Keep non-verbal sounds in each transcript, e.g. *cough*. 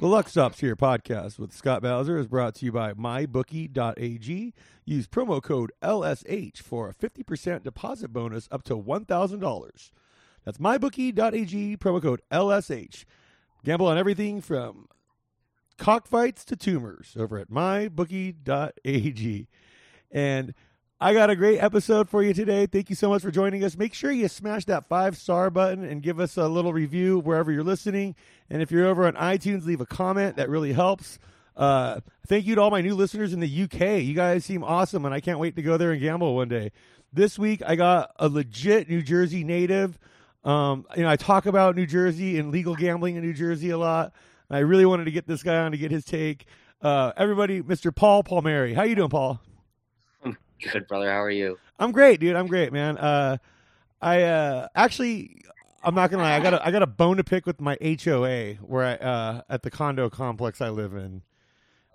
The Luck Stops Here podcast with Scott Bowser is brought to you by MyBookie.ag. Use promo code LSH for a 50% deposit bonus up to $1,000. That's MyBookie.ag, promo code LSH. Gamble on everything from cockfights to tumors over at MyBookie.ag. And I got a great episode for you today. Thank you so much for joining us. Make sure you smash that five star button and give us a little review wherever you're listening. And if you're over on iTunes, leave a comment. That really helps. Uh, thank you to all my new listeners in the UK. You guys seem awesome, and I can't wait to go there and gamble one day. This week, I got a legit New Jersey native. Um, you know, I talk about New Jersey and legal gambling in New Jersey a lot. I really wanted to get this guy on to get his take. Uh, everybody, Mr. Paul Palmeri. How you doing, Paul? Good, brother. How are you? I'm great, dude. I'm great, man. Uh, I uh, actually, I'm not gonna lie. I got a, I got a bone to pick with my HOA where I uh, at the condo complex I live in.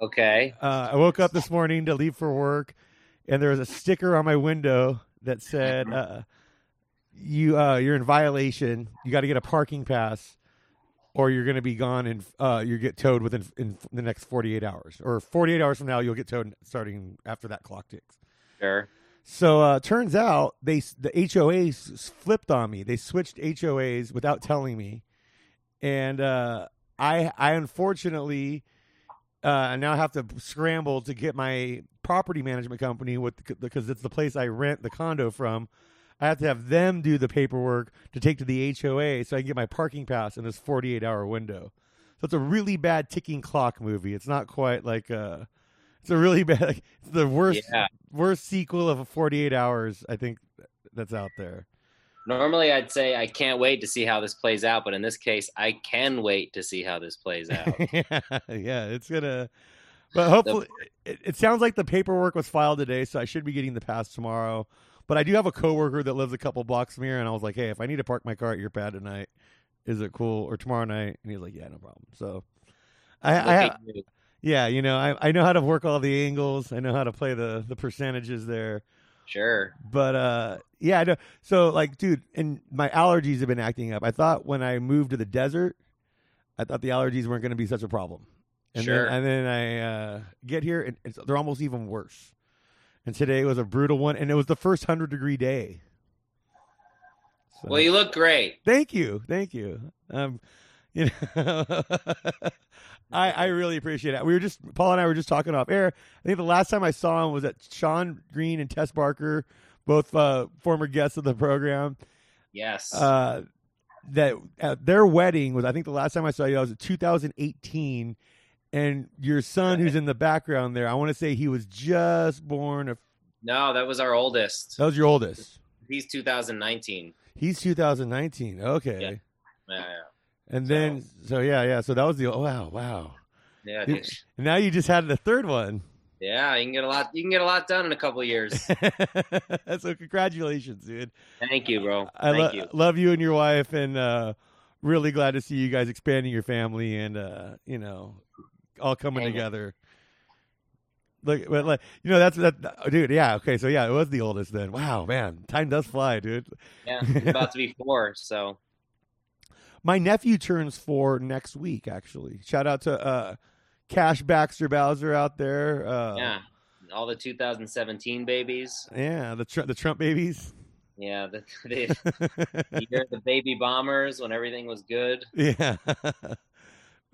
Okay. Uh, I woke up this morning to leave for work, and there was a sticker on my window that said, uh, "You uh, you're in violation. You got to get a parking pass, or you're going to be gone and uh, you get towed within in the next 48 hours, or 48 hours from now you'll get towed starting after that clock ticks." So uh, turns out they the HOAs flipped on me. They switched HOAs without telling me, and uh, I I unfortunately uh, now have to scramble to get my property management company with because it's the place I rent the condo from. I have to have them do the paperwork to take to the HOA so I can get my parking pass in this 48 hour window. So it's a really bad ticking clock movie. It's not quite like uh it's a really *laughs* bad like, it's the worst Yeah. worst sequel of a 48 hours I think that's out there. Normally, I'd say I can't wait to see how this plays out, but in this case, I can wait to see how this plays *laughs* out. yeah, yeah, it's gonna. But hopefully, it, it sounds like the paperwork was filed today, so I should be getting the pass tomorrow. But I do have a coworker that lives a couple blocks from here, and I was like, "Hey, if I need to park my car at your pad tonight, is it cool or tomorrow night?" And he's like, "Yeah, no problem." So, I, I Look ha- at you. Yeah, you know, I, I know how to work all the angles. I know how to play the the percentages there. Sure. But uh yeah, I know. So like, dude, and my allergies have been acting up. I thought when I moved to the desert, I thought the allergies weren't going to be such a problem. And Sure. then and then I uh get here and it's, they're almost even worse. And today was a brutal one, and it was the first hundred degree day. So- Well, you look great. Thank you, thank you. Um, *laughs* you know, I I really appreciate it. We were just Paul and I were just talking off air. I think the last time I saw him was at Sean Green and Tess Barker, both uh, former guests of the program. Yes. Uh, that at their wedding was I think the last time I saw you was in 2018, and your son who's in the background there. I want to say he was just born. A, no, that was our oldest. that was your oldest. He's 2019. He's 2019. Okay. Yeah. Yeah. And then, so yeah, yeah. So that was the oh, wow, wow. Yeah. Dude, now you just had the third one. Yeah. You can get a lot. You can get a lot done in a couple of years. *laughs* so congratulations, dude. Thank you, bro. I Thank lo- you. love you and your wife, and uh, really glad to see you guys expanding your family and uh, you know all coming together. Look, but like you know that's that, dude. Yeah, okay. So yeah, it was the oldest then. Wow, man, time does fly, dude. Yeah. About to be four. So *laughs* My nephew turns four next week. Actually, shout out to uh, Cash Baxter Bowser out there. Uh, yeah. All the 2017 babies. yeah, the tr- the Trump babies. Yeah. The, *laughs* the, *laughs* the the baby bombers when everything was good. Yeah. *laughs*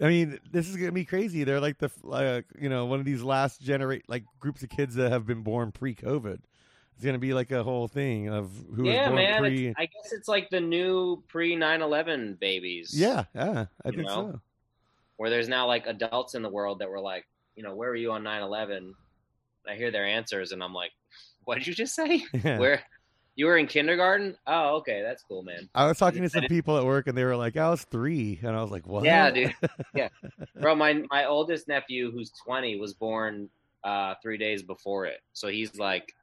I mean, this is gonna be crazy. They're like the you know one of these last generate like groups of kids that have been born pre-COVID. It's gonna be like a whole thing of who was yeah, man. pre. I guess it's like the new pre 9 11 babies. yeah, yeah, I think know? so. Where there's now like adults in the world that were like, you know, where were you on 9 11? I hear their answers and I'm like, *laughs* what did you just say? *laughs* Yeah. Where you were in kindergarten? Oh, okay. That's cool, man. I was talking to some people at work and they were like, "I was three. and I was like, "What?" Yeah, dude. *laughs* Yeah. Bro, my, my oldest nephew, who's 20, was born uh, three days before it. So he's like,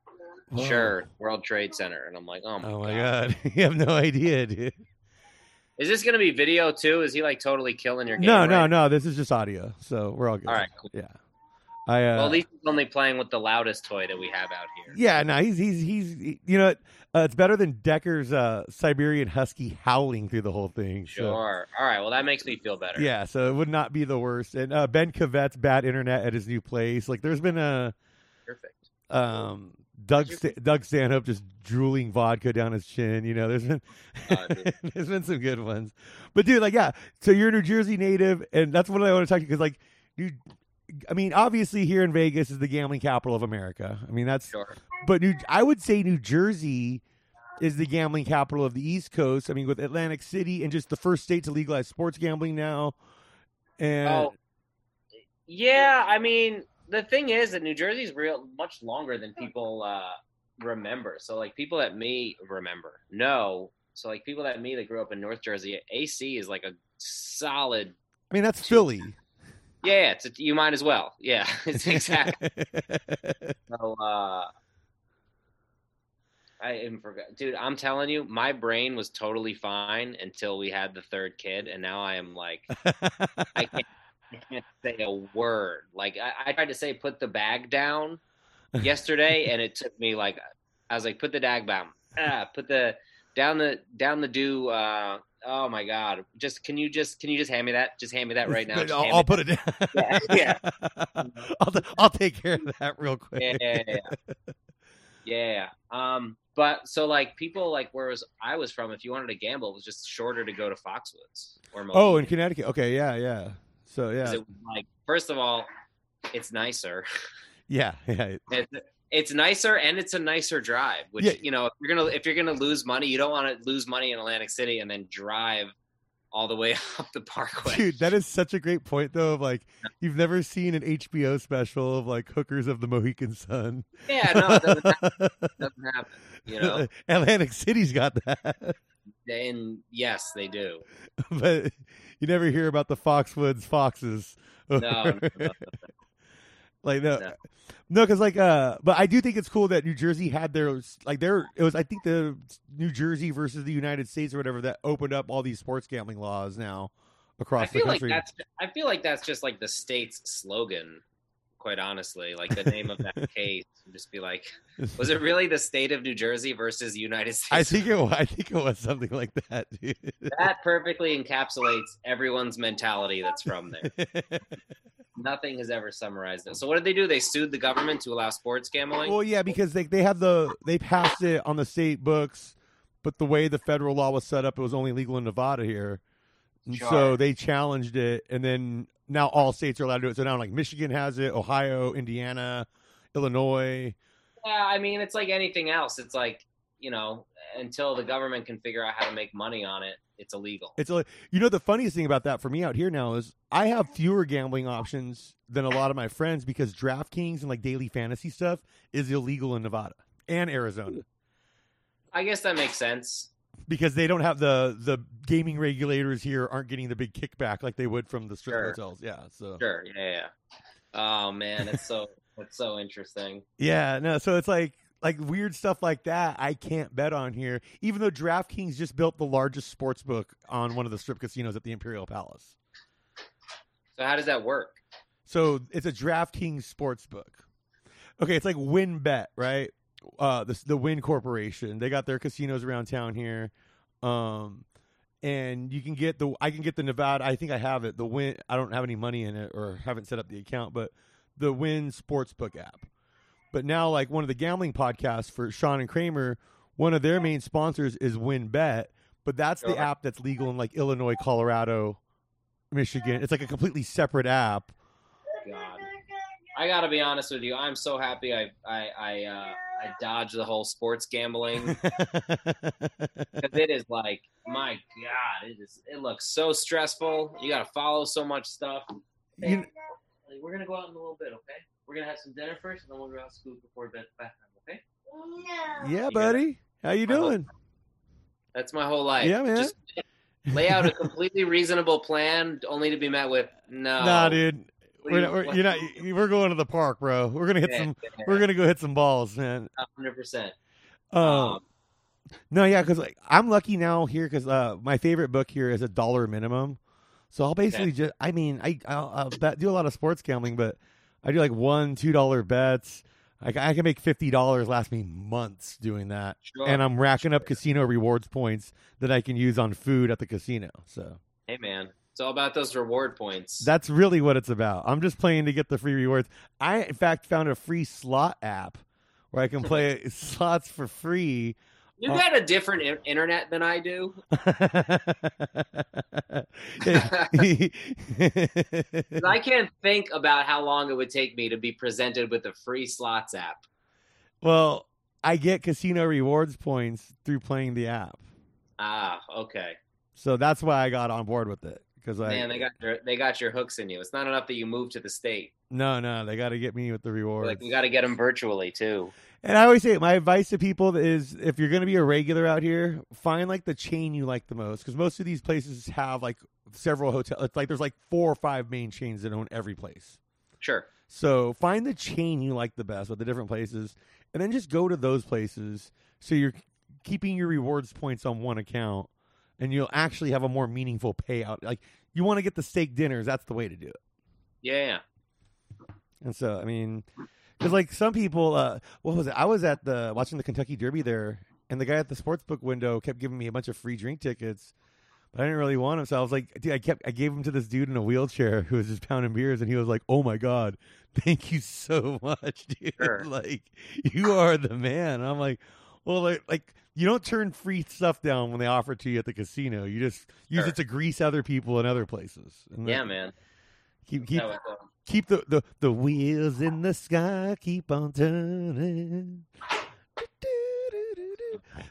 Whoa. sure, World Trade Center. And I'm like, oh my, Oh my God. god, *laughs* you have no idea, dude. Is this going to be video too? Is he like totally killing your game? No, no, right? no. This is just audio, so we're all good. All right, cool. Yeah. I uh, well, at least he's only playing with the loudest toy that we have out here. yeah, no, he's he's he's you know, uh, it's better than Decker's uh, Siberian Husky howling through the whole thing. so- Sure. All right. Well, that makes me feel better. Yeah, so it would not be the worst. And uh, Ben Cavet's bad internet at his new place. Like, there's been a Perfect. um, Doug Doug Stanhope just drooling vodka down his chin. You know, there's been *laughs* Uh, *laughs* there's been some good ones. But dude, like, yeah. So you're a New Jersey native, and that's what I want to talk to you because, like, you. I mean, obviously, here in Vegas is the gambling capital of America. I mean, that's Sure. but New, I would say New Jersey is the gambling capital of the East Coast. I mean, with Atlantic City and just the first state to legalize sports gambling now. And Oh, yeah. I mean, the thing is that New Jersey's real much longer than people uh, remember. So, like, people that me remember know. So, like, people that me that grew up in North Jersey, AC is like a solid. I mean, that's Philly. Yeah, it's a, you might as well. Yeah, *laughs* it's *laughs* exactly. So, uh, I even forgot, dude. I'm telling you, my brain was totally fine until we had the third kid, and now I am like, I can't, can't say a word. Like I, I tried to say, put the bag down *laughs* yesterday, and it took me like, I was like, put the bag down, ah, put the down the down the do. Uh, oh my god, just can you just can you just hand me that? Just hand me that right now. Just I'll, I'll put it down. *laughs* Yeah, yeah. *laughs* I'll, I'll take care of that real quick. yeah, yeah, yeah. yeah. Um, but so like people like where was I was from, if you wanted to gamble, it was just shorter to go to Foxwoods or Oh, in Connecticut. Okay, yeah, yeah. So yeah, like first of all, it's nicer. *laughs* yeah, yeah. It's, it's nicer and it's a nicer drive. Which Yeah. you know, if you're gonna if you're gonna lose money, you don't want to lose money in Atlantic City and then drive all the way *laughs* up the Parkway. Dude, that is such a great point, though. Of like, you've never seen an HBO special of like hookers of the Mohegan Sun. Yeah, no, it doesn't happen. It doesn't *laughs* happen. You know, Atlantic City's got that, and yes, they do. *laughs* but you never hear about the Foxwoods Foxes. No, *laughs* no, no. like no, No. because like uh, but I do think it's cool that New Jersey had their like their it was I think the New Jersey versus the United States or whatever that opened up all these sports gambling laws now across I feel the like country. that's I feel like that's just like the state's slogan. Quite honestly, like the name of that *laughs* case, would just be like, was it really the state of New Jersey versus United States? I think it. I think it was something like that, dude. that perfectly encapsulates everyone's mentality that's from there. *laughs* Nothing has ever summarized it. So what did they do? They sued the government to allow sports gambling. well, yeah, because they they have the they passed it on the state books, but the way the federal law was set up, it was only legal in Nevada here, and so they challenged it, and then now all states are allowed to do it. So now like Michigan has it, Ohio, Indiana, Illinois. Yeah, I mean, it's like anything else. It's like you know, until the government can figure out how to make money on it, it's illegal. It's you know the funniest thing about that for me out here now is I have fewer gambling options than a lot of my friends because DraftKings and like daily fantasy stuff is illegal in Nevada and Arizona I guess that makes sense. Because they don't have the the gaming regulators here aren't getting the big kickback like they would from the strip Sure. hotels. Yeah, so Sure. Yeah. yeah. Oh man, it's so *laughs* it's so interesting. yeah, no, so it's like like weird stuff like that I can't bet on here, even though DraftKings just built the largest sports book on one of the strip casinos at the Imperial Palace. So how does that work? So it's a DraftKings sports book. Okay, it's like WynnBET, right? Uh, the the Wynn Corporation. They got their casinos around town here, um, and you can get the. I can get the Nevada. I think I have it. The Wynn. I don't have any money in it or haven't set up the account, but the Wynn Sportsbook app. But now, like one of the gambling podcasts for Sean and Kramer, one of their main sponsors is WynnBET, but that's the app that's legal in like Illinois, Colorado, Michigan. It's like a completely separate app. God, I gotta be honest with you. I'm so happy I I I uh, I dodged the whole sports gambling *laughs* because it is like my God, it is. It looks so stressful. You gotta follow so much stuff. Hey, You- we're gonna go out in a little bit, okay? We're gonna have some dinner first, and then we'll go out scoop before bed bath time, okay? yeah, You buddy. How you My whole- doing? That's my whole life. Yeah, man. Just lay out a completely reasonable plan, only to be met with *laughs* no. Nah, dude. We're not, you- we're, you're not. We're going to the park, bro. We're gonna hit Yeah, some. yeah, We're gonna go hit some balls, man. hundred percent. Um, no, yeah, because like I'm lucky now here because uh, my favorite book here is a dollar minimum. So I'll basically just. I mean, I I'll, I'll bet, do a lot of sports gambling, but I do like one, two dollar bets. I, I can make fifty dollars last me months doing that, Sure. and I'm racking up casino rewards points that I can use on food at the casino. So Hey man, it's all about those reward points. that's really what it's about. I'm just playing to get the free rewards. I in fact found a free slot app where I can play *laughs* slots for free. you got a different in- internet than I do. *laughs* I can't think about how long it would take me to be presented with a free slots app. well, I get casino rewards points through playing the app. Ah, okay. So that's why I got on board with it because I Man, they got your they got your hooks in you. It's not enough that you move to the state. no no they got to get me with the rewards. Like we got to get them virtually too. and I always say my advice to people is if you're going to be a regular out here, find like the chain you like the most because most of these places have like several hotels. It's like there's like four or five main chains that own every place. Sure. So find the chain you like the best with the different places, and then just go to those places. So you're keeping your rewards points on one account, and you'll actually have a more meaningful payout. Like you want to get the steak dinners, that's the way to do it. Yeah. And so I mean, because like some people, uh, what was it? I was at the watching the Kentucky Derby there, and the guy at the sportsbook window kept giving me a bunch of free drink tickets. But I didn't really want them, so I was like, dude, I kept, I gave them to this dude in a wheelchair who was just pounding beers, and he was like, "Oh my god, *laughs* thank you so much, dude! Sure. *laughs* like, you are the man." And I'm like, well, like, like you don't turn free stuff down when they offer it to you at the casino. You just use Sure. it to grease other people in other places. And Yeah, man. keep keep uh, keep the, the the wheels in the sky keep on turning.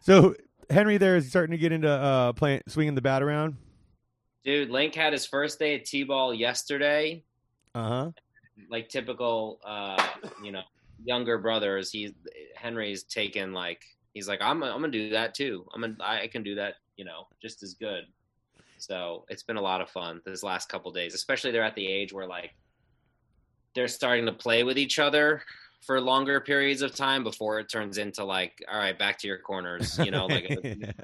So Henry there is starting to get into uh playing swinging the bat around. Dude, Link had his first day at T-ball yesterday. Uh huh. Like typical, uh, you know, younger brothers. He's Henry's taken like he's like I'm I'm gonna do that too. I'm gonna I can do that. You know, just as good. So it's been a lot of fun this last couple days. Especially they're at the age where like they're starting to play with each other for longer periods of time before it turns into like all right back to your corners. You know, like *laughs*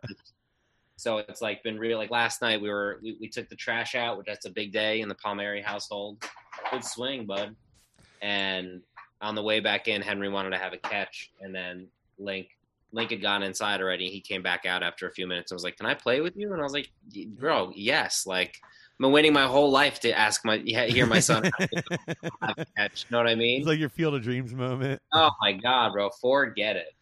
So it's like been real. Like last night, we were we, we took the trash out, which that's a big day in the Palmeri household. Good swing, bud. And on the way back in, Henry wanted to have a catch, and then Link Link had gone inside already. He came back out after a few minutes. I was like, "Can I play with you?" And I was like, "Bro, yes." Like I've been waiting my whole life to ask my hear my son *laughs* catch. You know what I mean? It's like your field of dreams moment. oh my god, bro, forget it.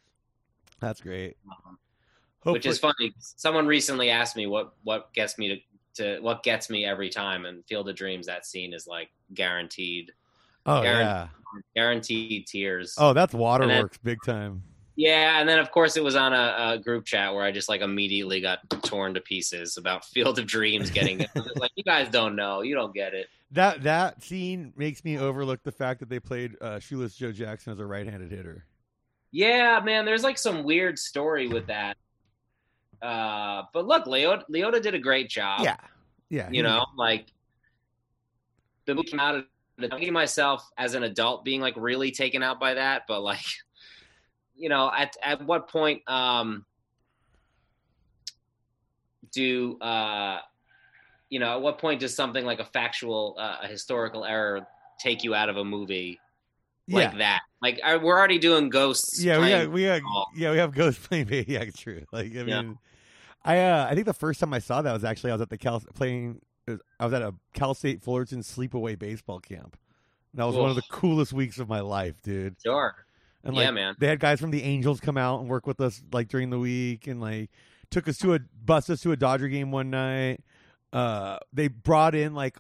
That's great. Um, which is funny. Someone recently asked me what what gets me to, to what gets me every time, and Field of Dreams that scene is like guaranteed, Oh Aaron- yeah. guaranteed tears. Oh, that's waterworks big time. Yeah, and then of course it was on a, a group chat where I just like immediately got torn to pieces about *laughs* Field of Dreams getting it. like you guys don't know, you don't get it. That that scene makes me overlook the fact that they played uh, Shoeless Joe Jackson as a right-handed hitter. Yeah, man, there's like some weird story with that. Uh, but look, Liotta, Liotta did a great job. Yeah, yeah. you know like the movie came out of thinking myself as an adult being like really taken out by that but like you know at at what point um do uh you know at what point does something like a factual uh, a historical error take you out of a movie like yeah. that like I, we're already doing ghosts Yeah, we got we got yeah we have Ghost *laughs* playing. Yeah, true. Like I Yeah. mean, I uh, I think the first time I saw that was actually I was at the Cal playing. I was at a Cal State Fullerton sleepaway baseball camp. And that was one of the coolest weeks of my life, dude. sure And yeah man they had guys from the Angels come out and work with us like during the week and like took us to a bus us to a Dodger game one night. Uh they brought in like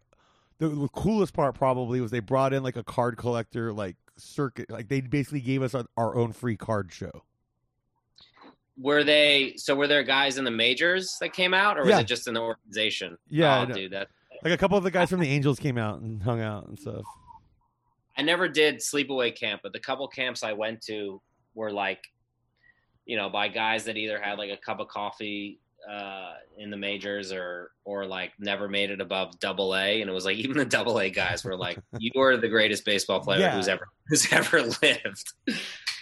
the, the coolest part probably was they brought in like a card collector like circuit like they basically gave us our, our own free card show. were they so were there guys in the majors that came out or was Yeah. it just in the organization Yeah, oh, dude that Like a couple of the guys from the Angels came out and hung out and stuff. I never did sleepaway camp but the couple camps i went to were like you know by guys that either had like a cup of coffee uh in the majors or or like never made it above double a and it was like *laughs* even the double a guys were like *laughs* you are the greatest baseball player Yeah. who's ever *laughs* who's ever lived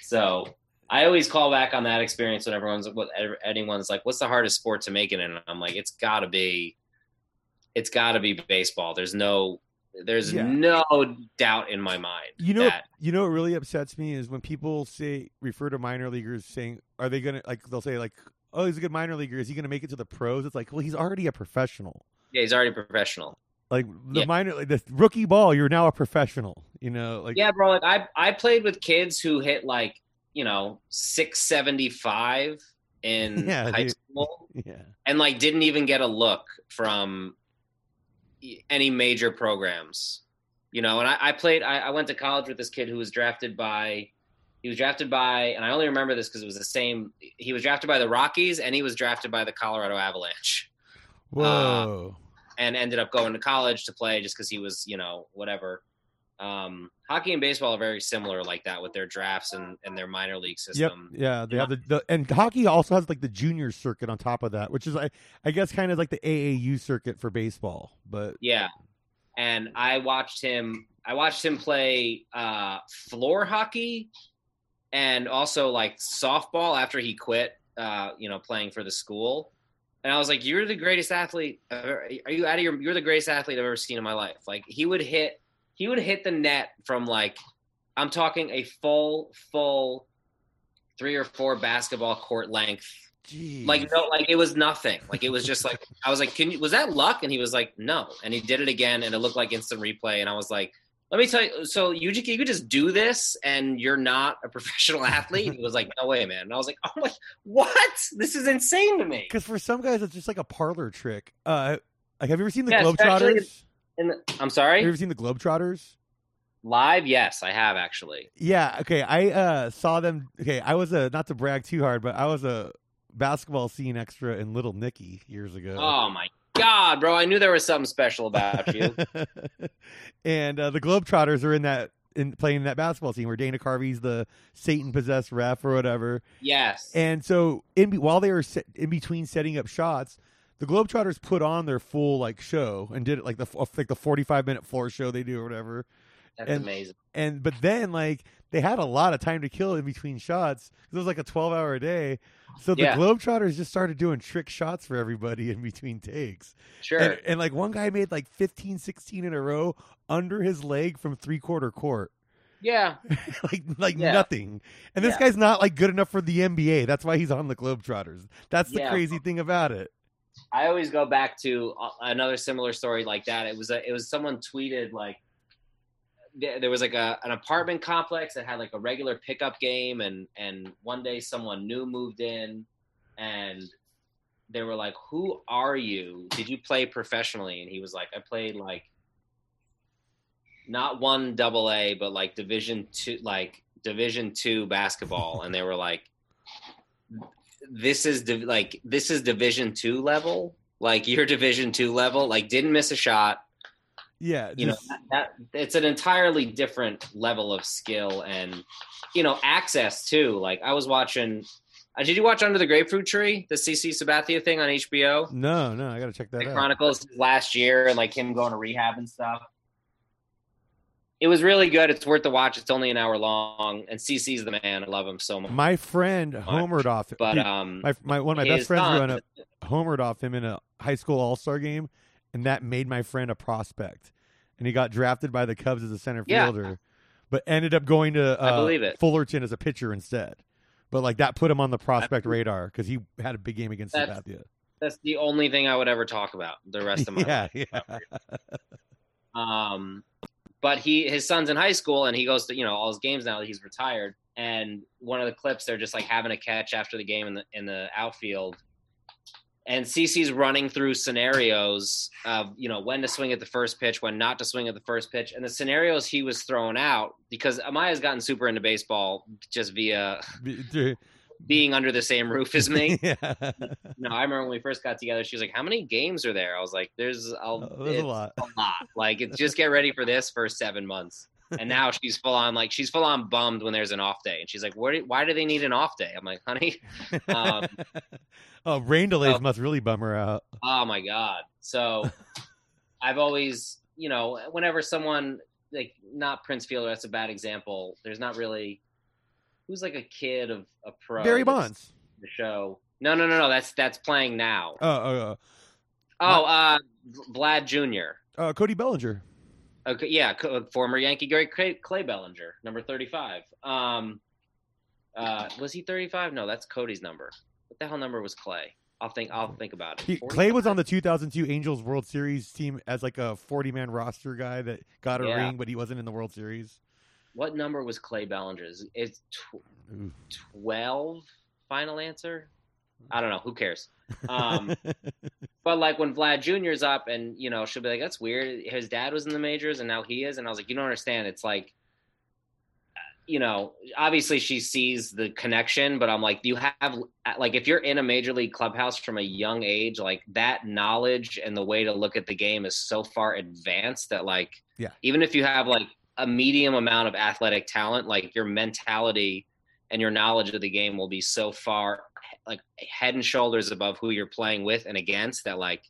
so I always call back on that experience when everyone's what anyone's like, "What's the hardest sport to make it in?" And I'm like, "It's got to be, it's got to be baseball." There's no, There's Yeah. no doubt in my mind. You know, that you know what really upsets me is when people say refer to minor leaguers saying, "Are they gonna like?" They'll say like, "Oh, he's a good minor leaguer. Is he gonna make it to the pros?" It's like, well, he's already a professional. yeah, he's already professional. Like the Yeah. minor, like the rookie ball, you're now a professional. You know, like Yeah, bro. Like I I played with kids who hit like you know six seventy five in *laughs* Yeah, high dude. school *laughs* yeah, and like didn't even get a look from any major programs. You know, and I, I played. I, I went to college with this kid who was drafted by. He was drafted by, and I only remember this because it was the same. He was drafted by the Rockies, and he was drafted by the Colorado Avalanche, whoa, um, and ended up going to college to play just because he was, you know, whatever. Um, hockey and baseball are very similar like that with their drafts and, and their minor league yep, system. yeah. They have the, the and hockey also has like the junior circuit on top of that, which is I I guess kind of like the AAU circuit for baseball. But Yeah. And I watched him I watched him play uh floor hockey and also like softball after he quit uh, you know, playing for the school. And I was like, You're the greatest athlete ever- are you out of your you're the greatest athlete I've ever seen in my life. Like he would hit he would hit the net from like I'm talking a full, full three or four basketball court length. Geez. like no like it was nothing. Like it was just like i was like can you was that luck? And he was like no. And he did it again and it looked like instant replay and i was like let me tell you so you, ju- you could just do this and you're not a *laughs* professional athlete? He was like no way man. And i was like oh my what? This is insane to me. Because for some guys it's just like a parlor trick. Uh, like have you ever seen the Yeah, especially- And i'm sorry. Have you ever seen the Globetrotters? live yes i have actually Yeah, okay. I uh saw them okay, I was a not to brag too hard, but I was a basketball scene extra in Little Nicky years ago. oh my god bro i knew there was something special about you *laughs* and uh, the Globetrotters are in that in playing in that basketball scene where Dana Carvey's the Satan possessed ref or whatever. yes And so in while they were set, in between setting up shots, the Globetrotters put on their full like show and did it like the like the 45 minute floor show they do or whatever. that's and- amazing and but then like they had a lot of time to kill in between shots 'cause it was like a 12 hour day so the Yeah. globetrotters just started doing trick shots for everybody in between takes sure and, and like one guy made like 15 16 in a row under his leg from three quarter court yeah *laughs* like like Yeah. nothing and this Yeah. guy's not like good enough for the nba that's why he's on the globetrotters that's the Yeah. crazy thing about it I always go back to uh, another similar story like that. It was a, it was someone tweeted like there was like a an apartment complex that had like a regular pickup game, and and one day someone new moved in, and they were like, "Who are you? Did you play professionally?" And he was like, "I played like not one double A, but like Division two, like Division two basketball." And they were like, this is div- like this is division two level? Like your division two level? Like didn't miss a shot. Yeah you know that, that it's an entirely different level of skill and you know access too. Like i was watching uh, did you watch under the grapefruit tree the cc sabathia thing on hbo no no i gotta check that it out. Chronicles last year and like him going to rehab and stuff it was really good it's worth the watch it's only an hour long and cc's the man i love him so much my friend homered off but dude, um my, my one of my best friends son- up homered off him in a high school all star game, and that made my friend a prospect. And he got drafted by the Cubs as a center Yeah. fielder, but ended up going to I uh, believe it. Fullerton as a pitcher instead. But like that put him on the prospect radar because he had a big game against That's- Sabathia. that's the only thing I would ever talk about the rest of my *laughs* Yeah, life. yeah. Um, but he his son's in high school and he goes to you know all his games now that he's retired. And one of the clips they're just like having a catch after the game in the in the outfield. And CC's running through scenarios of you know when to swing at the first pitch, when not to swing at the first pitch, and the scenarios he was throwing out because Amaya's gotten super into baseball just via *laughs* being under the same roof as me. *laughs* yeah. No, I remember when we first got together. She was like, "How many games are there?" I was like, "There's a, Oh, There's a lot. a lot. Like, it's just get ready for *laughs* this for seven months." And *laughs* now she's full on like she's full on bummed when there's an off day, and she's like, "What? do- Why do they need an off day?" I'm like, "Honey, um, oh, rain delays oh. must really bum her out. oh my god." So I've always, you know, whenever someone like not Prince Fielder, that's a bad example. There's not really who's like a kid of a pro. Barry Bonds. The show. No, no, no, no. That's that's playing now. Oh, uh, Oh, uh, Vlad Jr. uh, Cody Bellinger. Okay, yeah, former Yankee great Clay, Clay Bellinger, number thirty-five. Um, uh, was he thirty-five? No, that's Cody's number. What the hell number was Clay? I'll think. I'll think about it. He, Clay was on the 2002 Angels World Series team as like a 40 man roster guy that got a yeah. ring, but he wasn't in the World Series. What number was Clay Bellinger's? It's tw- 12. Final answer. I don't know. Who cares? Um, *laughs* but like when Vlad Jr.'s up, and you know she'll be like, "That's weird." His dad was in the majors, and now he is. And I was like, "You don't understand. It's like." you know, obviously she sees the connection, but I'm like, you have like if you're in a major league clubhouse from a young age, like that knowledge and the way to look at the game is so far advanced that like, yeah, even if you have like a medium amount of athletic talent, like your mentality and your knowledge of the game will be so far like head and shoulders above who you're playing with and against that like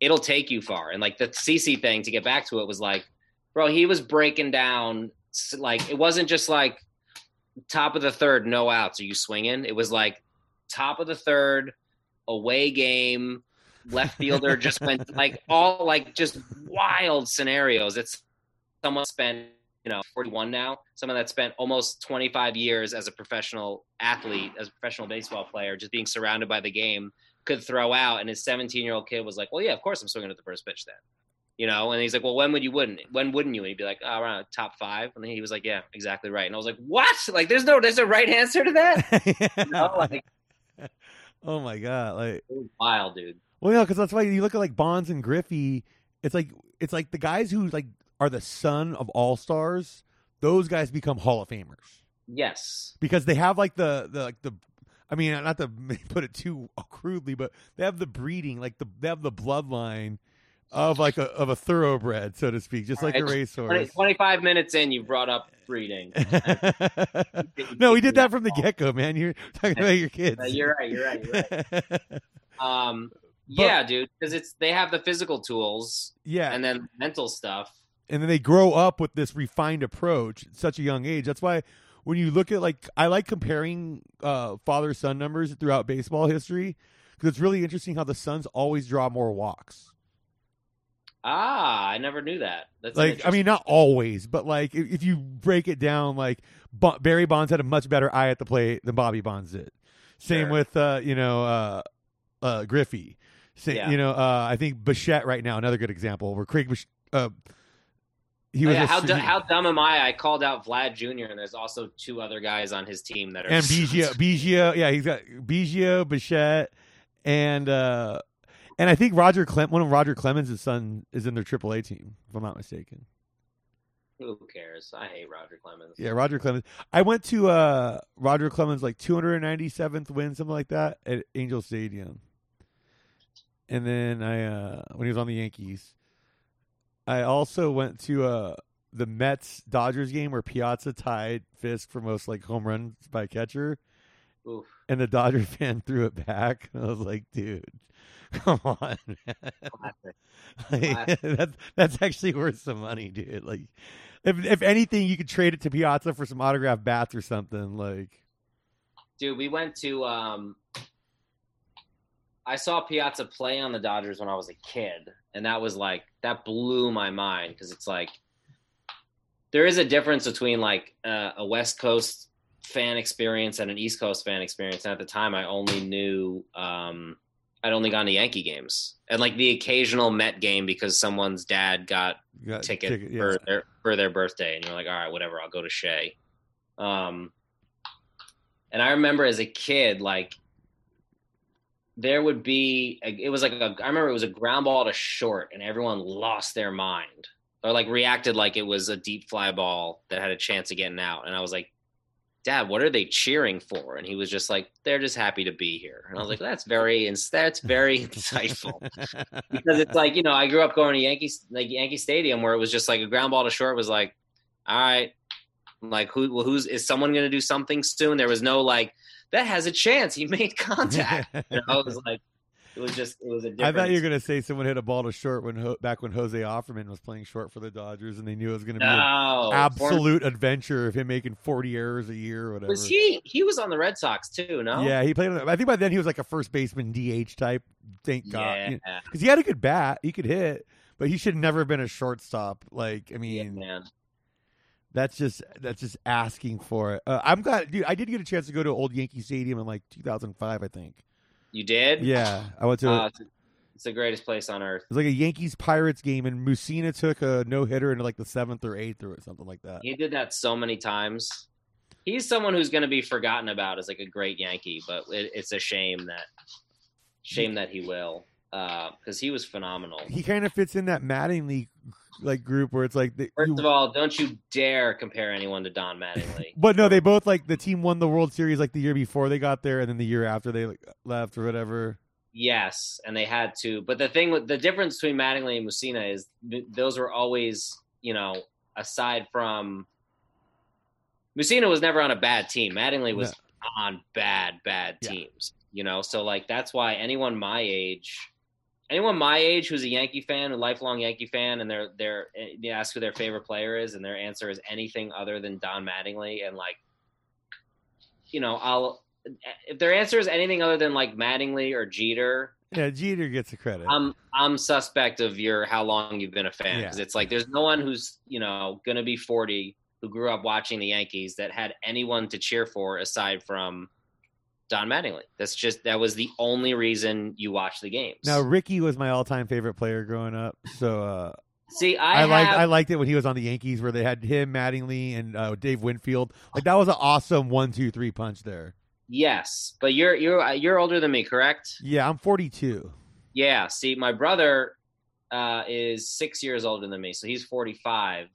it'll take you far. And like the CC thing to get back to it was like, bro, he was breaking down like it wasn't just like top of the third, no outs. Are you swinging? It was like top of the third, away game, left fielder just went *laughs* like all like just wild scenarios. It's someone spent you know 41 now someone that spent almost 25 years as a professional athlete as a professional baseball player just being surrounded by the game could throw out and his 17 year old kid was like well yeah of course i'm swinging at the first pitch then you know? And he's like well when would you wouldn't when wouldn't you? And he'd be like oh, around top five and he was like yeah exactly right. And i was like what? Like there's no there's a right answer to that? *laughs* You know, like, *laughs* oh my god like wild dude. Well yeah because that's why you look at like bonds and griffey it's like it's like the guys who like are the son of all stars those guys become hall of famers yes because they have like the the like the I mean, not to *laughs* put it too crudely, but they have the breeding, like the they have the bloodline of like a of a thoroughbred, so to speak, just like right. a racehorse. 20, Twenty five minutes in, you brought up breeding. *laughs* *laughs* no, we did that from the get go, man. You're talking about your kids. Uh, you're right. You're right. You're right. um, but, yeah, dude, because it's they have the physical tools, yeah, and then mental stuff, and then they grow up with this refined approach at such a young age. That's why when you look at like I like comparing uh, father son numbers throughout baseball history because it's really interesting how the sons always draw more walks. Ah, I never knew that. That's like I mean, not always, but like if, if you break it down, like B- Barry Bonds had a much better eye at the plate than Bobby Bonds did. Same sure. with uh, you know uh, uh, Griffey. Same, yeah. You know, uh, I think Bichette right now, another good example where Craig. Bish- uh, he was oh, yeah, how, du- how dumb am I? I called out Vlad Jr. and there's also two other guys on his team that are and Biggio, Biggio, yeah, he's got Biggio, Bichette, and uh, and I think Roger Clem, one of Roger Clemens' son, is in their AAA team, if I'm not mistaken. Who cares? I hate Roger Clemens. Yeah, Roger Clemens. I went to uh, Roger Clemens like 297th win, something like that, at Angel Stadium. And then I, uh, when he was on the Yankees, I also went to uh, the Mets Dodgers game where Piazza tied Fisk for most like home runs by catcher. Oof. And the Dodger *laughs* fan threw it back. *laughs* I was like, dude, *laughs* Come on, like, that's that's actually worth some money, dude. Like, if if anything, you could trade it to Piazza for some autographed bats or something. Like, dude, we went to. um I saw Piazza play on the Dodgers when I was a kid, and that was like that blew my mind because it's like there is a difference between like uh, a West Coast fan experience and an East Coast fan experience. And at the time, I only knew um, I'd only gone to Yankee games and like the occasional Met game because someone's dad got, got ticket, ticket yeah. for their for their birthday, and you're like, all right, whatever, I'll go to Shea. Um, and I remember as a kid, like there would be it was like a, I remember it was a ground ball to short, and everyone lost their mind or like reacted like it was a deep fly ball that had a chance of getting out, and I was like, Dad, what are they cheering for? And he was just like, they're just happy to be here. And I was like, that's very, that's very *laughs* insightful because it's like, you know, I grew up going to Yankee, like Yankee Stadium where it was just like a ground ball to short was like, all right, like who, who's, is someone going to do something soon? There was no like, that has a chance. He made *laughs* contact. *laughs* know, I was like, it was just it was a different. I thought you were going to say someone hit a ball to short when back when Jose Offerman was playing short for the Dodgers, and they knew it was going to be no, an absolute form- adventure of him making forty errors a year or whatever. Was he? He was on the Red Sox too. No. Yeah, he played. I think by then he was like a first baseman DH type. Thank God, because yeah. he had a good bat. He could hit. but he should never have been a shortstop. Like, I Yeah, mean, man. That's just that's just asking for it. Uh, I'm glad, dude. I did get a chance to go to old Yankee Stadium in like 2005, I think. You did? Yeah, I went to. Uh, it's, it's the greatest place on earth. it was like a Yankees Pirates game, and Mussina took a no hitter into like the seventh or eighth or something like that. He did that so many times. He's someone who's going to be forgotten about as like a great Yankee, but it, it's a shame that shame that he will because he was phenomenal. He kind of fits in that Mattingly like group where it's like, the, First you- of all, don't you dare compare anyone to Don Mattingly. *laughs* but no, they both like the team won the World Series like the year before they got there, and then the year after they like, left or whatever. Yes, and they had to. But the thing with the difference between Mattingly and Mussina is th- those were always, you know, aside from Mussina was never on a bad team. Mattingly was on bad, bad Yeah. teams. You know, so like that's why anyone my age, anyone my age who's a Yankee fan, a lifelong Yankee fan, and they're they're you ask who their favorite player is, and their answer is anything other than Don Mattingly, and like, you know, I'll if their answer is anything other than like Mattingly or Jeter, Yeah, Jeter gets the credit. I'm I'm suspect of your how long you've been a fan because Yeah. it's like there's no one who's you know gonna be 40 who grew up watching the Yankees that had anyone to cheer for aside from Don Mattingly. That's just that was the only reason you watched the games. now Rickey was my all-time favorite player growing up, so uh, see, I, I, liked have, I liked it when he was on the Yankees where they had him, Mattingly, and uh, Dave Winfield. Like that was an awesome one, two, three punch there. yes, but you're you're you're older than me, correct? Yeah, I'm 42. Yeah. See, my brother uh, is six years older than me, so he's 45,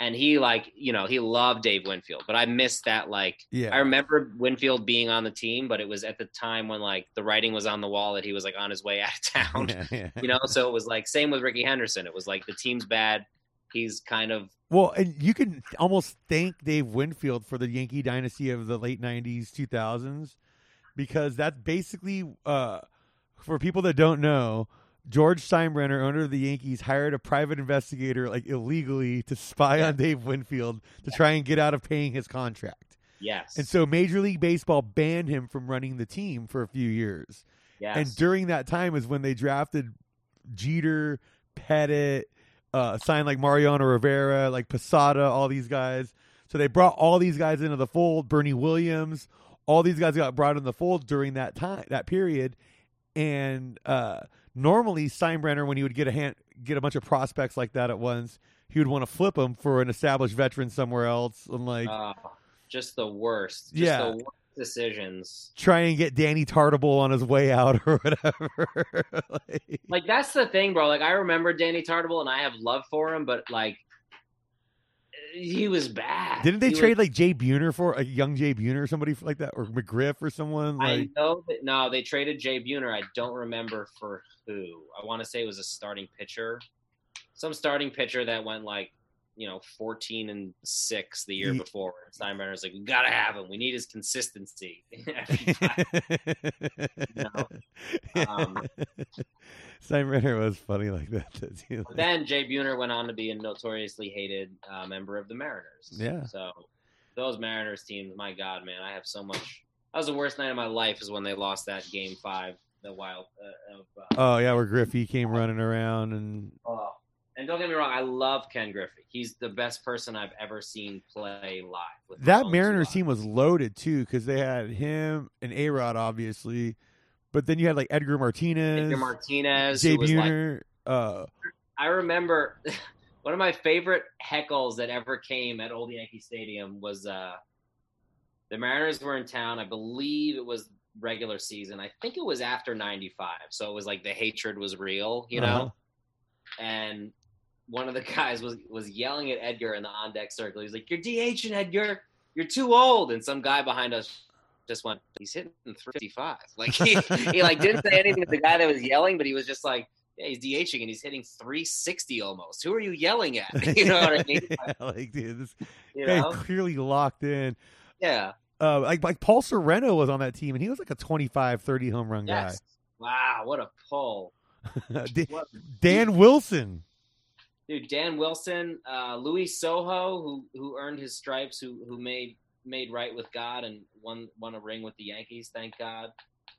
and he like you know he loved Dave Winfield, but I missed that like Yeah, I remember Winfield being on the team, but it was at the time when like the writing was on the wall that he was like on his way out of town. *laughs* yeah, yeah. You know, so it was like same with Rickey Henderson. It was like the team's bad. He's kind of Well, and you can almost thank Dave Winfield for the Yankee dynasty of the late '90s, 2000s, because that's basically uh, for people that don't know. George Steinbrenner, owner of the Yankees, hired a private investigator like illegally to spy on Dave Winfield to try and get out of paying his contract. yes, And so Major League Baseball banned him from running the team for a few years. yes. And during that time is when they drafted Jeter, Pettitte, uh, signed like Mariano Rivera, like Posada, all these guys. So they brought all these guys into the fold. Bernie Williams, all these guys got brought in the fold during that time, that period. And uh, normally Steinbrenner, when he would get a hand, get a bunch of prospects like that at once, he would want to flip them for an established veteran somewhere else, and like Oh, just the worst. Just Yeah. the worst decisions. try and get Danny Tartabull on his way out or *laughs* whatever. *laughs* like, Like that's the thing, bro. Like I remember Danny Tartable, and I have love for him, but like he was bad. Didn't they He was- trade like Jay Buhner for a young Jay Buhner or somebody like that, or McGriff or someone? I know that no, they traded Jay Buhner. I don't remember for who. I want to say it was a starting pitcher, some starting pitcher that went like you know fourteen and six the year Ye- before. Steinbrenner's like, we gotta have him. We need his consistency. *laughs* *laughs* Um, *laughs* Steinbrenner was funny like that. too. But then Jay Buhner went on to be a notoriously hated uh, member of the Mariners. Yeah. So those Mariners teams, my God, man, I have so much. That was the worst night of my life. Is when they lost that Game Five, the Wild. Uh, of, uh, Oh yeah, where Griffey came running around and Oh. And don't get me wrong, I love Ken Griffey. He's the best person I've ever seen play live. With that Mariners team was loaded too because they had him and A Rod obviously, but then you had like Edgar. Martinez, Edgar Martinez, Jay was like, uh, I remember *laughs* one of my favorite heckles that ever came at Old Yankee Stadium was uh, the Mariners were in town. I believe it was regular season. I think it was after '95, so it was like the hatred was real, you know. Uh-huh. And one of the *laughs* guys was was yelling at Edgar in the on deck circle. He's like, "You're DHing Edgar. You're too old." And some guy behind us just went, "He's hitting 355." *laughs* Like he, he like didn't say anything to the guy that was yelling, but he was just like, "Yeah, he's DHing and he's hitting 360 almost. Who are you yelling at?" *laughs* You know what I mean? Yeah, like dude, this You guy know? clearly locked in. Yeah. Uh, like like Paul Sorrento was on that team, and he was like a 25, 30 home run Yes. Wow, what a pull. guy. Da- What, Dan Wilson. Dude, Dan Wilson, uh, Louis Sojo, who who earned his stripes, who who made made right with God and won won a ring with the Yankees, thank God.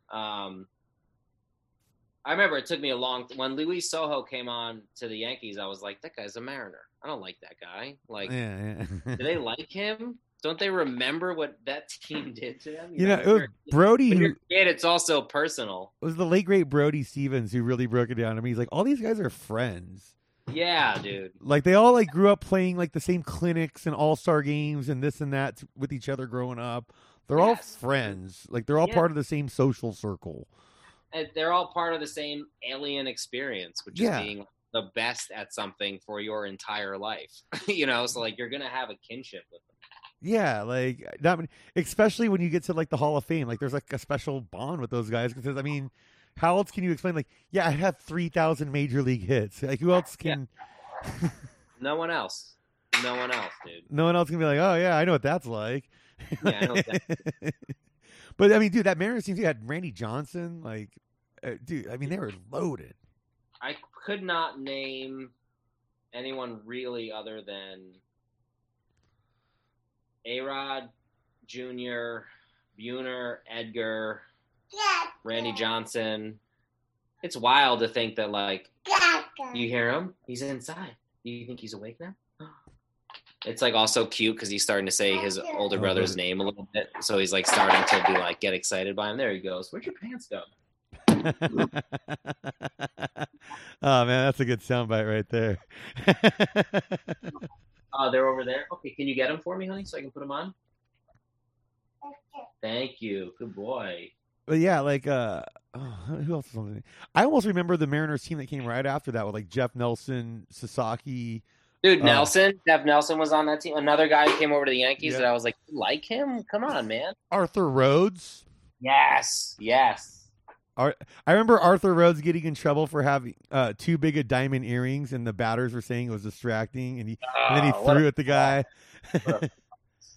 Um, I remember it took me a long when Luis Sojo came on to the Yankees. I was like, that guy's a Mariner. I don't like that guy. Like, yeah, yeah. do they like him? Don't they remember what that team *laughs* did to them? you know, it was Brody when who you're kid, it's also personal. it was the late great Brody Stevens who really broke it down to me. He's like, all these guys are friends. Yeah, dude. Like they all like grew up playing like the same clinics and all star games and this and that with each other growing up. They're all friends. Like they're all Yeah. part of the same social circle. And they're all part of the same alien experience, which Yeah. is being the best at something for your entire life. *laughs* you know, so like you're gonna have a kinship with them. Yeah, like not many, especially when you get to like the Hall of Fame. Like there's like a special bond with those guys because I mean, how else can you explain? Like, yeah, I have three thousand major league hits. Like who else Yeah. can? *laughs* No one else. No one else, dude. No one else can be like, oh yeah, I know what that's like. Yeah, I know what *laughs* *laughs* but I mean, dude, that Mariners team had Randy Johnson. Like, uh, dude, I mean, they were loaded. I could not name anyone really other than Arod, Junior, Buhner, Edgar, Randy Johnson. It's wild to think that like you hear him, he's inside. You think he's awake now? *gasps* It's like also cute because he's starting to say his oh, older uh-huh. brother's name a little bit, so he's like starting to be like get excited by him. There he goes. Where'd your pants go? *laughs* oh man, that's a good soundbite right there. Oh, *laughs* they're over there. Okay, can you get them for me, honey, so I can put them on? Thank you. Good boy. But yeah, like uh, oh, *sighs* who else? Was on the, I almost remember the Mariners team that came right after that with like Jeff Nelson, Sasaki. Dude, Oh. Nelson, Jeff Nelson was on that team. Another guy who came over to the Yankees Yeah. that I was like, "You like him? Come on, man. Arthur Rhodes. Yes, yes. I remember Arthur Rhodes getting in trouble for having uh, too big of diamond earrings, and the batters were saying it was distracting, and he and then he Oh, threw a- at the guy. a-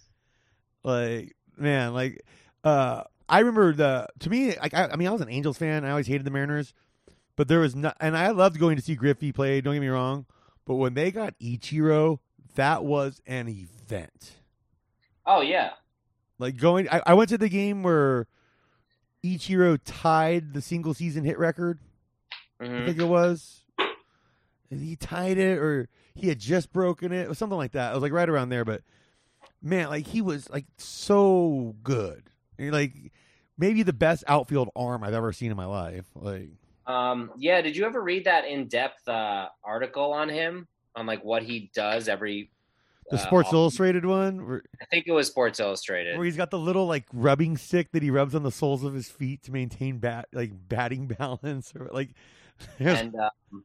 *laughs* like man, like uh, I remember the to me, like I, I mean, I was an Angels fan. I always hated the Mariners, but there was not, and I loved going to see Griffey play. Don't get me wrong, but when they got Ichiro, that was an event. Oh yeah. Like going, I, I went to the game where Ichiro tied the single season hit record. I Mhm. think it was. And he tied it, or he had just broken it, or something like that. It was like right around there. But man, like he was like so good. And, like maybe the best outfield arm I've ever seen in my life. Like Um, yeah. Did you ever read that in-depth uh, article on him on like what he does every? the uh, Sports off- Illustrated one, where, I think it was Sports Illustrated. where he's got the little like rubbing stick that he rubs on the soles of his feet to maintain bat like batting *laughs* balance, or like. *laughs* and um,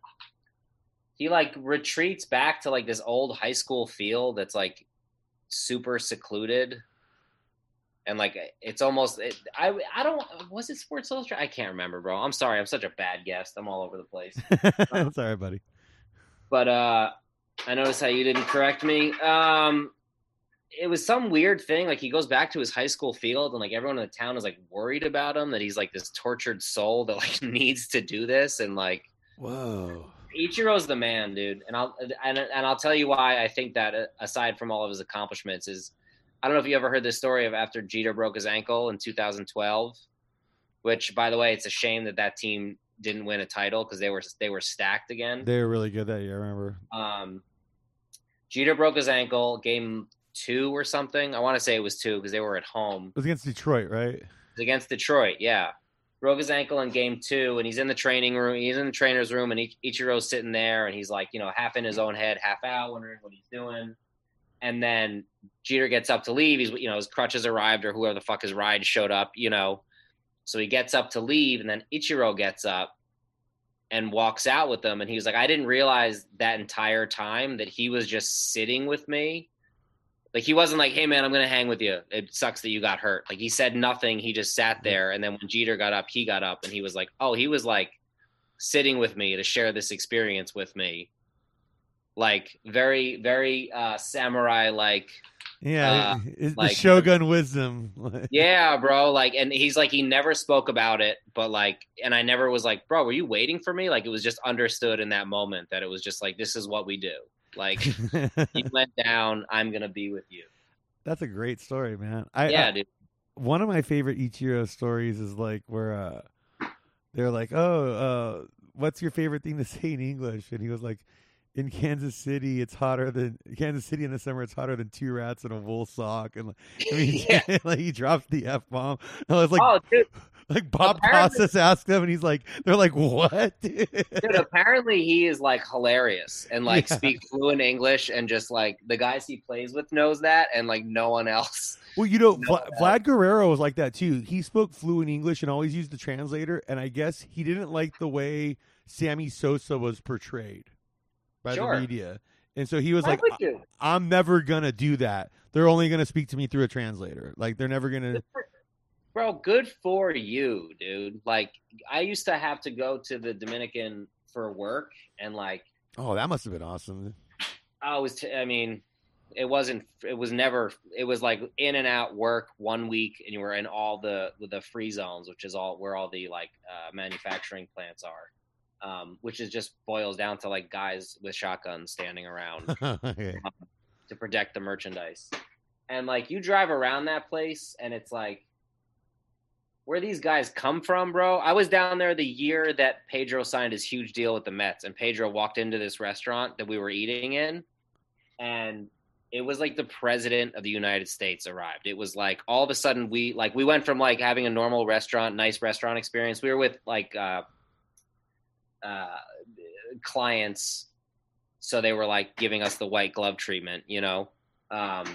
he like retreats back to like this old high school field that's like super secluded and like it's almost it, i i don't was it sports illustrated? I can't remember bro. I'm sorry. I'm such a bad guest. I'm all over the place. *laughs* That's all right, buddy. but uh i noticed how you didn't correct me. Um it was some weird thing. Like he goes back to his high school field and like everyone in the town is like worried about him that he's like this tortured soul that like *laughs* needs to do this and like Whoa. Ichiro's the man, dude, and I'll and, and I'll tell you why I think that uh, aside from all of his accomplishments is I don't know if you ever heard this story of after Jeter broke his ankle in 2012, which by the way, it's a shame that that team didn't win a title because they were they were stacked again. They were really good that year. I remember. Um, Jeter broke his ankle game two or something. I want to say it was two because they were at home It was against Detroit, right? It was against Detroit. Yeah, broke his ankle in game two, and he's in the training room. He's in the trainer's room, and Ich- Ichiro's sitting there, and he's like, you know, half in his own head, half out, wondering what he's doing. And then Jeter gets up to leave. He's, you know, his crutches arrived, or whoever the fuck his ride showed up, you know. So he gets up to leave, and then Ichiro gets up and walks out with them. And he was like, I didn't realize that entire time that he was just sitting with me. Like he wasn't like, "Hey man, I'm gonna hang with you. It sucks that you got hurt." Like he said nothing. He just sat mm-hmm. there, and then when Jeter got up, he got up, and he was like, "Oh, he was like sitting with me to share this experience with me." Like very, very uh, samurai like. Yeah, Uh, like- the Shogun wisdom. *laughs* Yeah, bro. Like, and he's like, he never spoke about it, but like, and I never was like, bro, were you waiting for me? Like, it was just understood in that moment that it was just like, this is what we do. Like, *laughs* you went down, I'm gonna be with you. That's a great story, man. I, Yeah, I- dude. one of my favorite Ichiro stories is like where uh they're like, "Oh, uh, what's your favorite thing to say in English?" And he was like, "In Kansas City, it's hotter than Kansas City in the summer. It's hotter than two rats in a wool sock." And like, I mean, *laughs* Yeah. *laughs* like he drops the f bomb. I was like, oh, dude, like Bob apparently- Costas asked him, and he's like, "They're like, what?" *laughs* dude?" apparently he is like hilarious and like Yeah. speaks fluent English and just like the guys he plays with knows that and like no one else. Well, you know, Vla- Vlad Guerrero was like that too. He spoke fluent English and always used the translator. And I guess he didn't like the way Sammy Sosa was portrayed by Sure. the media, and so he was Why like, "I'm never gonna do that. They're only gonna speak to me through a translator. Like they're never gonna." Bro, good for you, dude. Like I used to have to go to the Dominican for work and like Oh, that must have been awesome. I was t- I mean, it wasn't it was never it was like in and out work one week and you were in all the the free zones, which is all where all the like uh, manufacturing plants are. Um, which is just boils down to like guys with shotguns standing around *laughs* Okay. to protect the merchandise. And like you drive around that place and it's like where these guys come from, bro. I was down there the year that Pedro signed his huge deal with the Mets and Pedro walked into this restaurant that we were eating in and it was like the president of the United States arrived. It was like all of a sudden we like we went from like having a normal restaurant, nice restaurant experience. We were with like uh uh clients so they were like giving us the white glove treatment, you know. Um,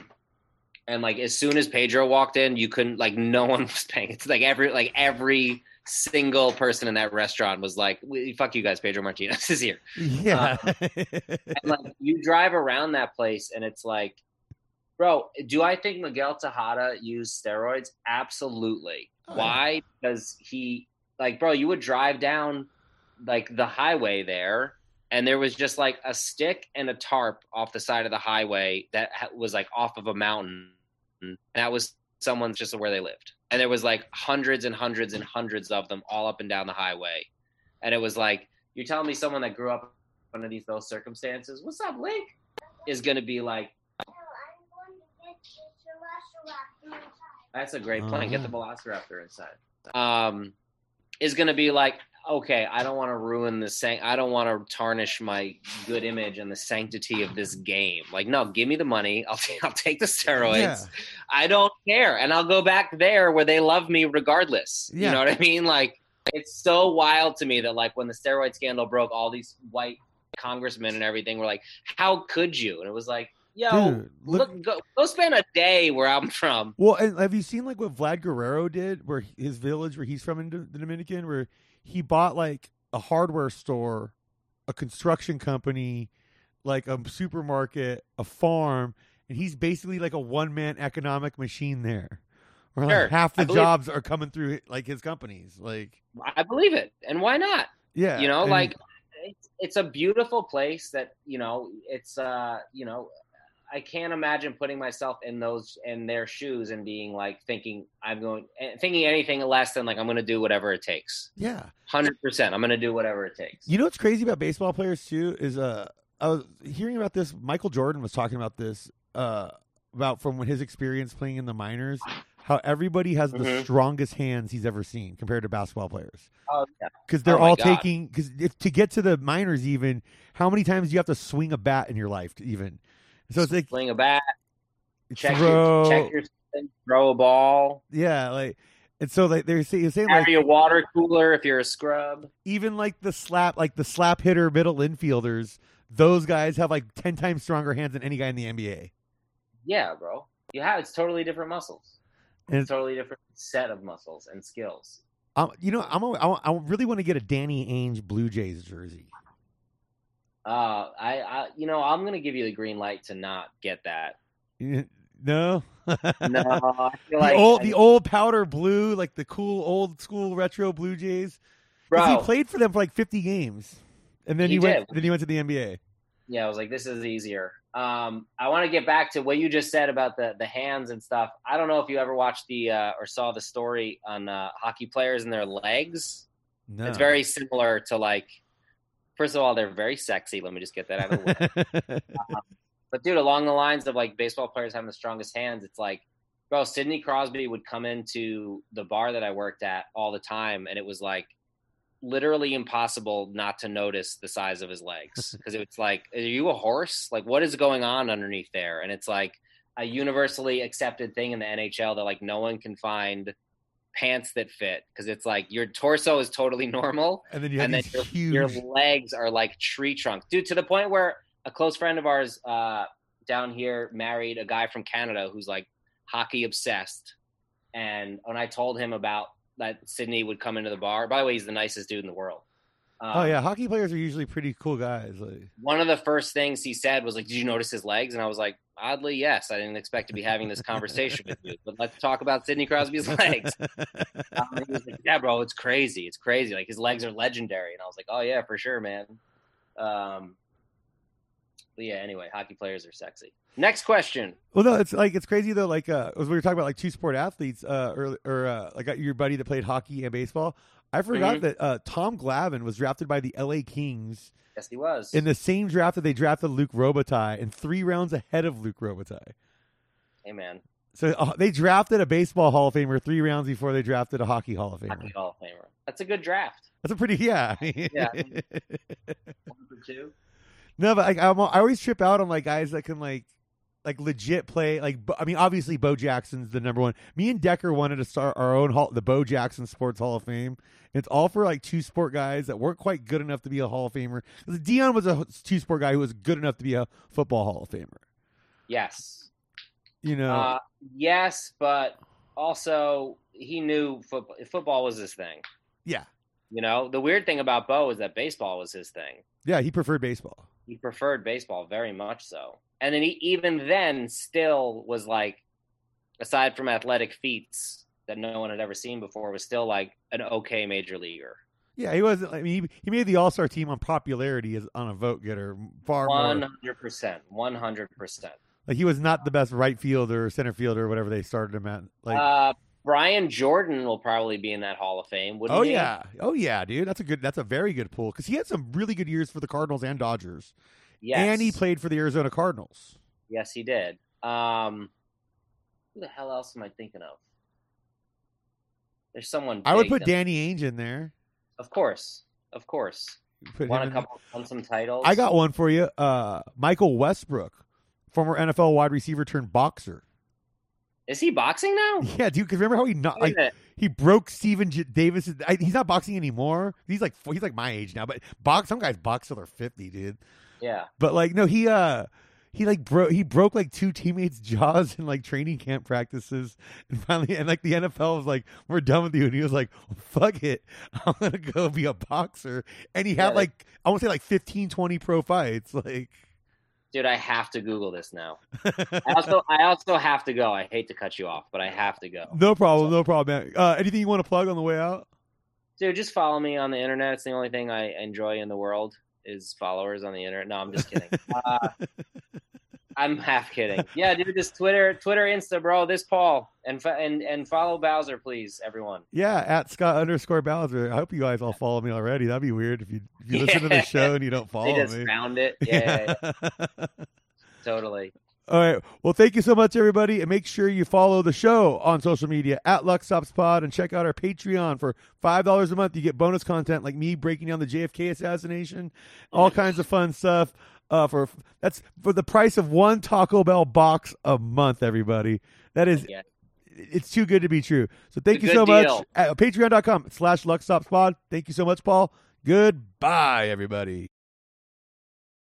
and like as soon as Pedro walked in, you couldn't like no *laughs* one was paying. It's like every like every single person in that restaurant was like, "Fuck you guys, Pedro Martinez is here." *laughs* Yeah. And like you drive around that place, and it's like, bro, do I think Miguel Tejada used steroids? Absolutely. Oh, yeah. Why? Because he like, bro, you would drive down like the highway there and there was just like a stick and a tarp off the side of the highway that was like off of a mountain and that was someone's just where they lived. And there was like hundreds and hundreds and hundreds of them all up and down the highway. And it was like you're telling me someone that grew up under these those circumstances? What's up link? is going to be like that's a great plan get the velociraptor inside. Um is going to be like okay, I don't want to ruin the sang. I don't want to tarnish my good image and the sanctity of this game. Like, no, give me the money. *laughs* I'll I'll take the steroids. Yeah. I don't care, and I'll go back there where they love me regardless. Yeah. You know what I mean? Like, it's so wild to me that like when the steroid scandal broke, all these white congressmen and everything were like, "How could you?" And it was like, "Yo, Dude, look- look, go, go spend a day where I'm from." Well, and have you seen like what Vlad Guerrero did, where his village, where he's from in the Dominican, where he bought like a hardware store, a construction company, like a supermarket, a farm, and he's basically like a one man economic machine there. Where like Sure. half I the believe- jobs are coming through like his companies. Like, I believe it, and why not? yeah, you know and- like it's, it's a beautiful place that you know it's uh you know i can't imagine putting myself in those in their shoes and being like thinking i'm going eh, thinking anything less than like i'm going to do whatever it takes yeah. 100% i'm going to do whatever it takes You know what's crazy about baseball players too is uh I was hearing about this. Michael Jordan was talking about this uh about from his experience playing in the minors, how everybody has the Mhm. strongest hands he's ever seen compared to basketball players. oh yeah Because they're Oh all taking because if to get to the minors, even how many times do you have to swing a bat in your life? To even so it's like swing a bat check throw, your check your throw a ball. Yeah, like and so like they're saying, saying like a water cooler if you're a scrub. Even like the slap like the slap hitter middle infielders, those guys have like ten times stronger hands than any guy in the NBA. yeah bro. You have it's totally different muscles. And it's totally different set of muscles and skills. Um, you know, I'm a, I, I really want to get a Danny Ainge Blue Jays jersey. Uh, I, I, you know, I'm gonna give you the green light to not get that. No, *laughs* No, I feel the like old I- the old powder blue, like the cool old school retro Blue Jays. bro. he played for them for like 50 games, and then he, He went. Then he went to the NBA. yeah, I was like, this is easier. Um, I want to get back to what you just said about the the hands and stuff. I don't know if you ever watched the uh, or saw the story on uh, hockey players and their legs. No, It's very similar to like. First of all, they're very sexy. Let me just get that out of the way. *laughs* Uh-huh. But dude, along the lines of like baseball players having the strongest hands, it's like, bro, Sidney Crosby would come into the bar that I worked at all the time, and it was like literally impossible not to notice the size of his legs *laughs* because it's like, are you a horse? Like, what is going on underneath there? And it's like a universally accepted thing in the NHL that like no one can find pants that fit because it's like your torso is totally *laughs* normal and then you have and then your, huge. your legs are like tree trunks, dude. To the point where a close friend of ours uh, down here married a guy from Canada who's like hockey obsessed, and when I told him about that Sidney would come into the bar. By the way, he's the nicest dude in the world. Um, oh yeah, hockey players are usually pretty cool guys. Like, One of the first things he said was like, "Did you notice his legs?" And I was like, "Oddly, yes. I didn't expect to be having this conversation with you, but let's talk about Sidney Crosby's *laughs* legs." Um, like, "Yeah, bro, it's crazy. It's crazy. Like his legs are legendary." And I was like, "Oh yeah, for sure, man." Um, but yeah. Anyway, hockey players are sexy. Next question. well, no, it's like it's crazy though. Like, uh, we were talking about, like two sport athletes, uh, or or uh, like your buddy that played hockey and baseball. I forgot Mhm. that uh, Tom Glavine was drafted by the L.A. Kings Yes, he was. in the same draft that they drafted Luc Robitaille, and three rounds ahead of Luc Robitaille. hey man, So uh, they drafted a baseball Hall of Famer three rounds before they drafted a hockey Hall of Famer. hockey Hall of Famer. That's a good draft. That's a pretty yeah. Yeah. *laughs* One for two. no, but like I'm, I always trip out on like guys that can like like legit play. Like I mean, obviously Bo Jackson's the number one. Me and Decker wanted to start our own hall, the Bo Jackson Sports Hall of Fame. It's all for like two sport guys that weren't quite good enough to be a Hall of Famer. Deion was a two sport guy who was good enough to be a football Hall of Famer. Yes. You know, Uh, yes, but also he knew football. Football was his thing. yeah, You know, the weird thing about Bo is that baseball was his thing. yeah, he preferred baseball. He preferred baseball very much so. And then he even then still was like, aside from athletic feats that no one had ever seen before, was still like an okay major leaguer. Yeah, he wasn't. I mean, he, he made the All Star team on popularity as on a vote getter far One more. hundred percent, one hundred percent. Like he was not the best right fielder or center fielder or whatever they started him at. Like, Uh, Brian Jordan will probably be in that Hall of Fame, wouldn't oh he? Oh yeah, oh yeah, dude, that's a good, that's a very good pool because he had some really good years for the Cardinals and Dodgers, Yes. and he played for the Arizona Cardinals. Yes, he did. Um, who the hell else am I thinking of? There's someone. I would put that- Danny Ainge in there. Of course, of course. Put Won a couple, won some titles. I got one for you. Uh, Michael Westbrook, former NFL wide receiver turned boxer. Is he boxing now? *laughs* Yeah, dude. Because remember how he not like he broke Stephen J- Davis. I, he's not boxing anymore. He's like he's like my age now, but box some guys box till they're fifty, dude. Yeah. But like no, he uh he like broke he broke like two teammates' *laughs* jaws in like training camp practices, and finally and like the NFL was like, "We're done with you," and he was like, "Fuck it, *laughs* I'm gonna go be a boxer." And he had Yeah, like I want to say like 15, 20 pro fights. Like, Dude, I have to Google this now. *laughs* I also, I also have to go. I hate to cut you off, but I have to go. no problem, no problem, man. Uh, anything you want to plug on the way out? Dude, just follow me on the internet. It's the only thing I enjoy in the world is followers on the internet. No, I'm just kidding. *laughs* Uh, I'm half kidding. Yeah, dude, just Twitter, Twitter, Insta, bro. This Paul and and and follow Bowser, please, everyone. Yeah, at Scott underscore Bowser. I hope you guys all follow me already. That'd be weird if you if you listen to the *laughs* show and you don't follow They just me. found it. Yeah, *laughs* yeah, yeah, totally. All right. Well, thank you so much, everybody. And make sure you follow the show on social media at LuckStopsPod and check out our Patreon for $5 a month. You get bonus content like me breaking down the JFK assassination, all mm. kinds of fun stuff. Uh, for that's for the price of one Taco Bell box a month, everybody. That is, Yeah. it's too good to be true. So thank It's you so much. deal. At patreon.com slash LuckStopsPod. Thank you so much, Paul. Goodbye, everybody.